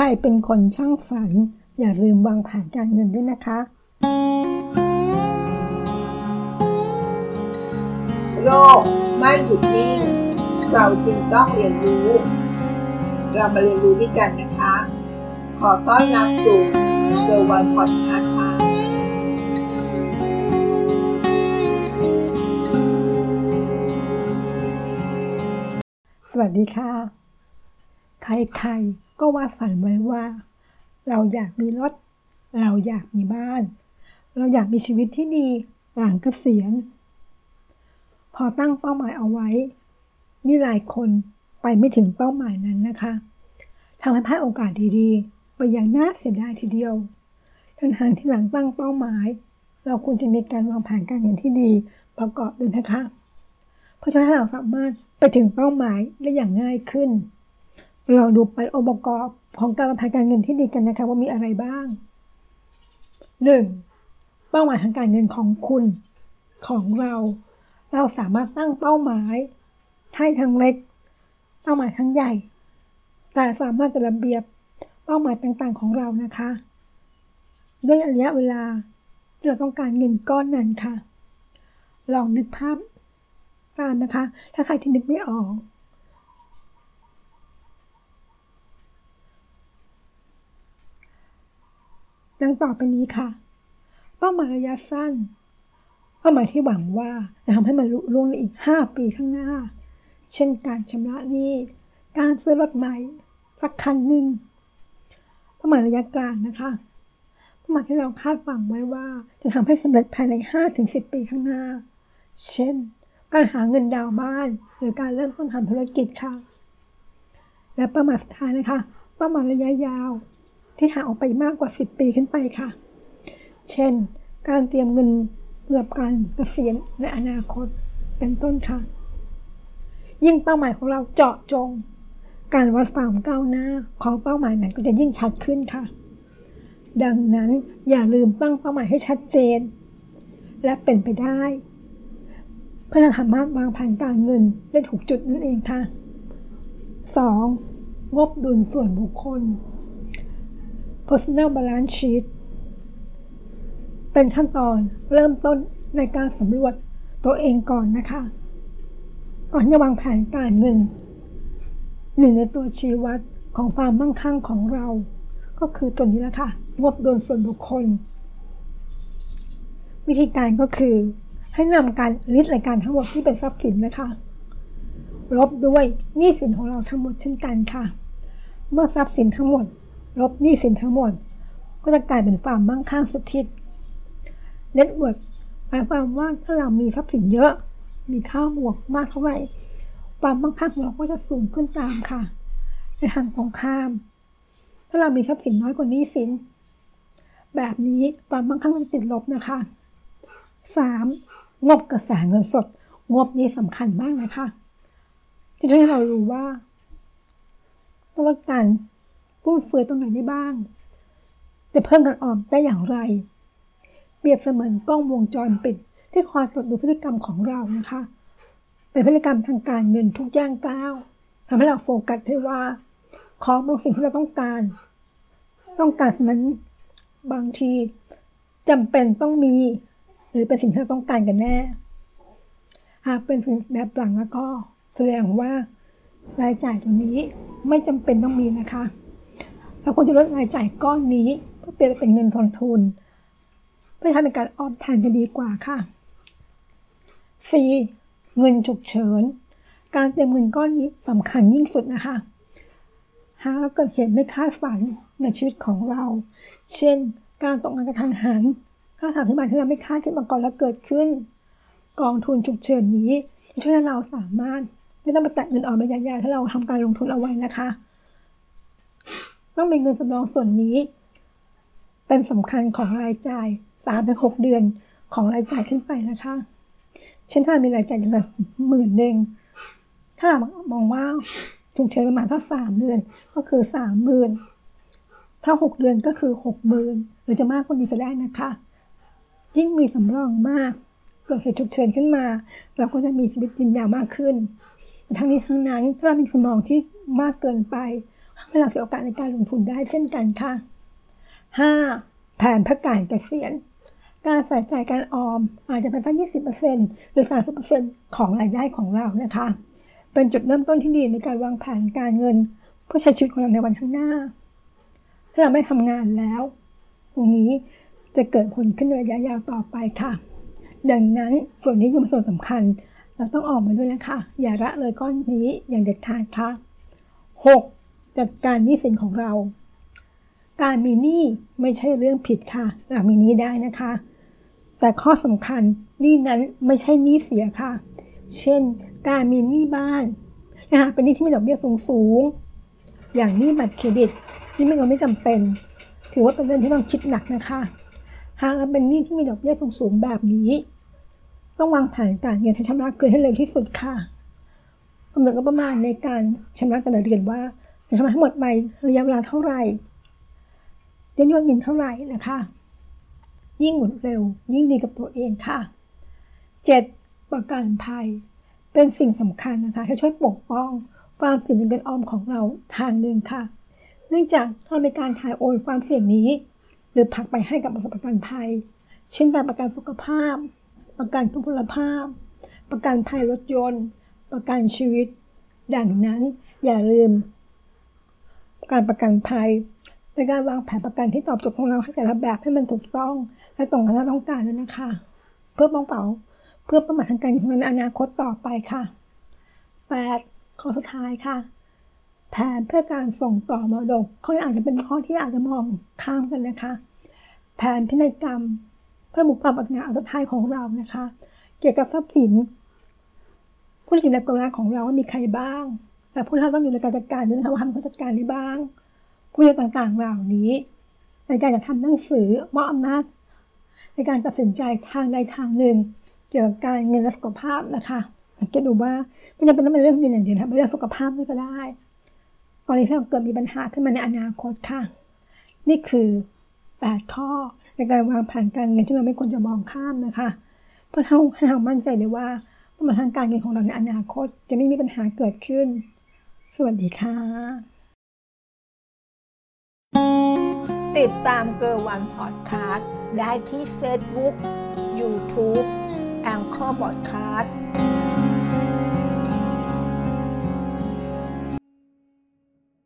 รเป็นคนช่างฝัน อย่าลืมวางแผนการเงินด้วยนะคะ โลกไม่หยุดนิ่ง เราจึงต้องเรียนรู้ เรามาเรียนรู้ด้วยกันนะคะ ขอต้อนรับสู่เซอร์วันพอดคาส์ค่ะสวัสดีค่ะ ใครๆ ก็วาดฝันไว้ว่า เราอยากมีรถ เราอยากมีบ้าน เราอยากมีชีวิตที่ดีหลังเกษียณ พอตั้งเป้าหมายเอาไว้ มีหลายคนไปไม่ถึงเป้าหมายนั้นนะคะทำให้พลาดโอกาสดีๆ ไปอย่างน่าเสียดายทีเดียวทั้งทางที่หลังตั้งเป้าหมาย เราควรจะมีการวางแผนการเงินที่ดีประกอบด้วยนะคะ เพราะฉะนั้นเราสามารถไปถึงเป้าหมายได้อย่างง่ายขึ้น เราดูไปองค์ประกอบของการวางแผนการเงินที่ดีกันนะคะว่ามีอะไรบ้าง 1. เป้าหมายทางการเงินของคุณของเรา เราสามารถตั้งเป้าหมายให้ทั้งเล็ก เป้าหมายทั้งใหญ่ แต่สามารถจะระเบียบเป้าหมายต่างๆของเรานะคะ ด้วยระยะเวลาที่เราต้องการเงินก้อนนั้นค่ะ ลองนึกภาพตามนะคะ ถ้าใครที่นึกไม่ออก ดังต่อไปนี้ค่ะ เป้าหมายระยะสั้น เป้าหมายที่หวังว่าจะทำให้มันลุล่วงในอีก 5 ปีข้างหน้า เช่นการชำระหนี้ การซื้อรถใหม่ สักคันหนึ่งเป้าหมายระยะกลางนะคะ เป้าหมายที่เราคาดหวังไว้ว่าจะทำให้สำเร็จภายใน 5-10 ปีข้างหน้า เช่น การหาเงินดาวน์บ้าน หรือการเริ่มต้นทำธุรกิจค่ะ และเป้าหมายสุดท้ายนะคะ เป้าหมายระยะยาว ที่หาออกไปมากกว่า 10 ปีขึ้นไปค่ะ เช่น การเตรียมเงินสำหรับการเกษียณในอนาคตเป็นต้นค่ะ ยิ่งเป้าหมายของเราเจาะจง การวัดความก้าวหน้าของเป้าหมายนั้นก็จะยิ่งชัดขึ้นค่ะ ดังนั้นอย่าลืมตั้งเป้าหมายให้ชัดเจน และเป็นไปได้ เพื่อสามารถวางแผนการเงินได้ถูกจุดนั่นเองค่ะ 2. งบดุลส่วนบุคคล personal balance sheet เป็นขั้นตอนเริ่มต้นในการสำรวจตัวเองก่อนนะคะ ก่อนจะวางแผนการเงินหนึ่งในตัวชี้วัดของความมั่งคั่งของเรา ก็คือตัวนี้แหละค่ะ งบดุลส่วนบุคคล วิธีการก็คือ ให้นำการลิสต์รายการทั้งหมดที่เป็นทรัพย์สินนะคะ ลบด้วยหนี้สินของเราทั้งหมดเช่นกันค่ะ เมื่อทรัพย์สินทั้งหมด ลบหนี้สินทั้งหมด ก็จะกลายเป็นความมั่งคั่งสุทธิ net worth หมายความว่าถ้าเรามีทรัพย์สินเยอะ มีค่าบวกมากเท่าไหร่ ความมั่งคั่งของเราก็จะสูงขึ้นตามค่ะ ในทางตรงข้าม ถ้าเรามีทรัพย์สินน้อยกว่าหนี้สิน แบบนี้ความมั่งคั่งมันติดลบนะคะ 3. งบกระแสเงินสด งบนี้สำคัญมากนะคะที่ช่วยให้เรารู้ว่าต้องการ ฟุ่มเฟือยตรงไหนได้บ้าง จะเพิ่มการออมได้อย่างไร เปรียบเสมือนกล้องวงจรปิด ที่คอยตรวจดูพฤติกรรมของเรานะคะเป็นพฤติกรรมทางการเงินทุกย่างก้าวทำให้เราโฟกัสได้ว่า ของบางสิ่งที่เราต้องการ ต้องการสิ่งนั้นบางทีจำเป็นต้องมี หรือเป็นสิ่งที่เราต้องการกันแน่หากเป็นสิ่งแบบหลังแล้วก็แสดงว่ารายจ่ายตรงนี้ไม่จำเป็นต้องมีนะคะ เราควรจะลดรายจ่ายก้อนนี้เพื่อเปลี่ยนเป็นเงินสนทุน เพื่อทำเป็นการออมแทนจะดีกว่าค่ะ 4. เงินฉุกเฉิน การเตรียมเงินก้อนนี้สำคัญยิ่งสุดนะคะ หากเราเกิดเหตุไม่คาดฝันในชีวิตของเรา เช่น การตกงานกระทันหัน ค่าถามที่มาที่เราไม่คาดขึ้นมาก่อนแล้วเกิดขึ้น กองทุนฉุกเฉินนี้ช่วยให้เราสามารถไม่ต้องไปแตะเงินออมระยะยาวถ้าเราทำการลงทุนเอาไว้นะคะ ต้องมีเงินสำรองส่วนนี้ เป็นสำคัญของรายจ่ายสามถึงหกเดือนของรายจ่ายขึ้นไปนะคะเช่นถ้ามีรายจ่ายเดือนละหมื่นหนึ่งถ้าเรามองว่าฉุกเฉินประมาณถ้าสามเดือนก็คือสามหมื่นถ้าหกเดือนก็คือหกหมื่นหรือจะมากกว่านี้ก็ได้นะคะ ยิ่งมีสำรองมากเกิดเหตุฉุกเฉินขึ้นมา เราก็จะมีชีวิตยืนยาวมากขึ้น ทั้งนี้ทั้งนั้นถ้าเรามีสมองที่มากเกินไป เวลาเสียโอกาสในการลงทุนได้เช่นกันค่ะ 5. แผนพื่อการเกษียณ การใส่ใจการออมอาจจะเป็นสัก 20%หรือ 30%ของรายได้ของเรานะคะ เป็นจุดเริ่มต้นที่ดีในการวางแผนการเงิน เพื่อใช้ชีวิตของเราในวันข้างหน้า ถ้าเราไม่ทำงานแล้ว ตรงนี้จะเกิดผลขึ้นในระยะยาวต่อไปค่ะ ดังนั้นส่วนนี้ยังเป็นส่วนสำคัญเราต้องออกมาด้วยนะคะ อย่าละเลยก้อนนี้อย่างเด็ดขาดค่ะ 6. จัดการหนี้สินของเรา การมีหนี้ไม่ใช่เรื่องผิดค่ะ เรามีหนี้ได้นะคะ แต่ข้อสำคัญหนี้นั้นไม่ใช่หนี้เสียค่ะ เช่น การมีหนี้บ้านนะคะเป็นหนี้ที่มีดอกเบี้ยสูงๆอย่างหนี้บัตรเครดิตนี่ไม่เงินไม่จำเป็น ถือว่าเป็นเรื่องที่ต้องคิดหนักนะคะ หากเราเป็นหนี้ที่มีดอกเบี้ยสูงๆแบบนี้ ต้องวางแผนการเงินให้ชำระคืนให้เร็วที่สุดค่ะกำหนดงบประมาณในการชำระแต่ละเดือนว่า จะชำระหมดไประยะเวลาเท่าไหร่ยอดยอดเงินเท่าไหร่นะคะ ยิ่งหมุนเร็ว ยิ่งดีกับตัวเองค่ะ 7. ประกันภัย เป็นสิ่งสำคัญนะคะที่ช่วยปกป้องความเสี่ยงเงินออมของเราทางหนึ่งค่ะ เนื่องจากถ้าเรามีการถ่ายโอนความเสี่ยงนี้ หรือพักไปให้กับบริษัทประกันภัย เช่นการประกันสุขภาพ ประกันทุพพลภาพ ประกันภัยรถยนต์ ประกันชีวิต ดังนั้นอย่าลืม การประกันภัยในการวางแผนประกันที่ตอบโจทย์ของเราให้แต่ละแบบให้มันถูกต้อง และตรงกับที่เราต้องการด้วยนะคะ เพื่อป้องเป๋าเพื่อประมาททางการเงินองเราในอนาคตต่อไปค่ะ 8. ข้อสุดท้ายค่ะ แผนเพื่อการส่งต่อมรดกเขาอาจจะเป็นข้อที่อาจจะมองข้ามกันนะคะ แผนพินัยกรรมเพื่อมุกความปัญญาอันสุดท้ายของเรานะคะ เกี่ยวกับทรัพย์สินผู้ที่อยู่ในกำลังของเราว่ามีใครบ้าง แต่ผู้ที่ต้องอยู่ในการจัดการด้วยนะคะว่าทำการจัดการได้บ้าง ผู้ที่ต่างๆเหล่านี้ ในการจะทำหนังสือมอบอำนาจในการตัดสินใจทางใดทางหนึ่ง เกี่ยวกับการเงินและสุขภาพนะคะสังเกตดูว่าไม่จำเป็นต้องเป็นเรื่องเงินอย่างเดียวนะเป็นเรื่องสุขภาพด้วยก็ได้กรณีที่เราเกิดมีปัญหาขึ้นมาในอนาคตค่ะ นี่คือ 8 ข้อในการวางแผนการเงินที่เราไม่ควรจะมองข้ามนะคะ เพื่อให้เรามั่นใจเลยว่าปัญหาทางการเงินของเราในอนาคตจะไม่มีปัญหาเกิดขึ้น สวัสดีค่ะ ติดตามเกอร์วันพอดคาสต์ได้ที่เฟซบุ๊กยูทูบ Anchor Podcast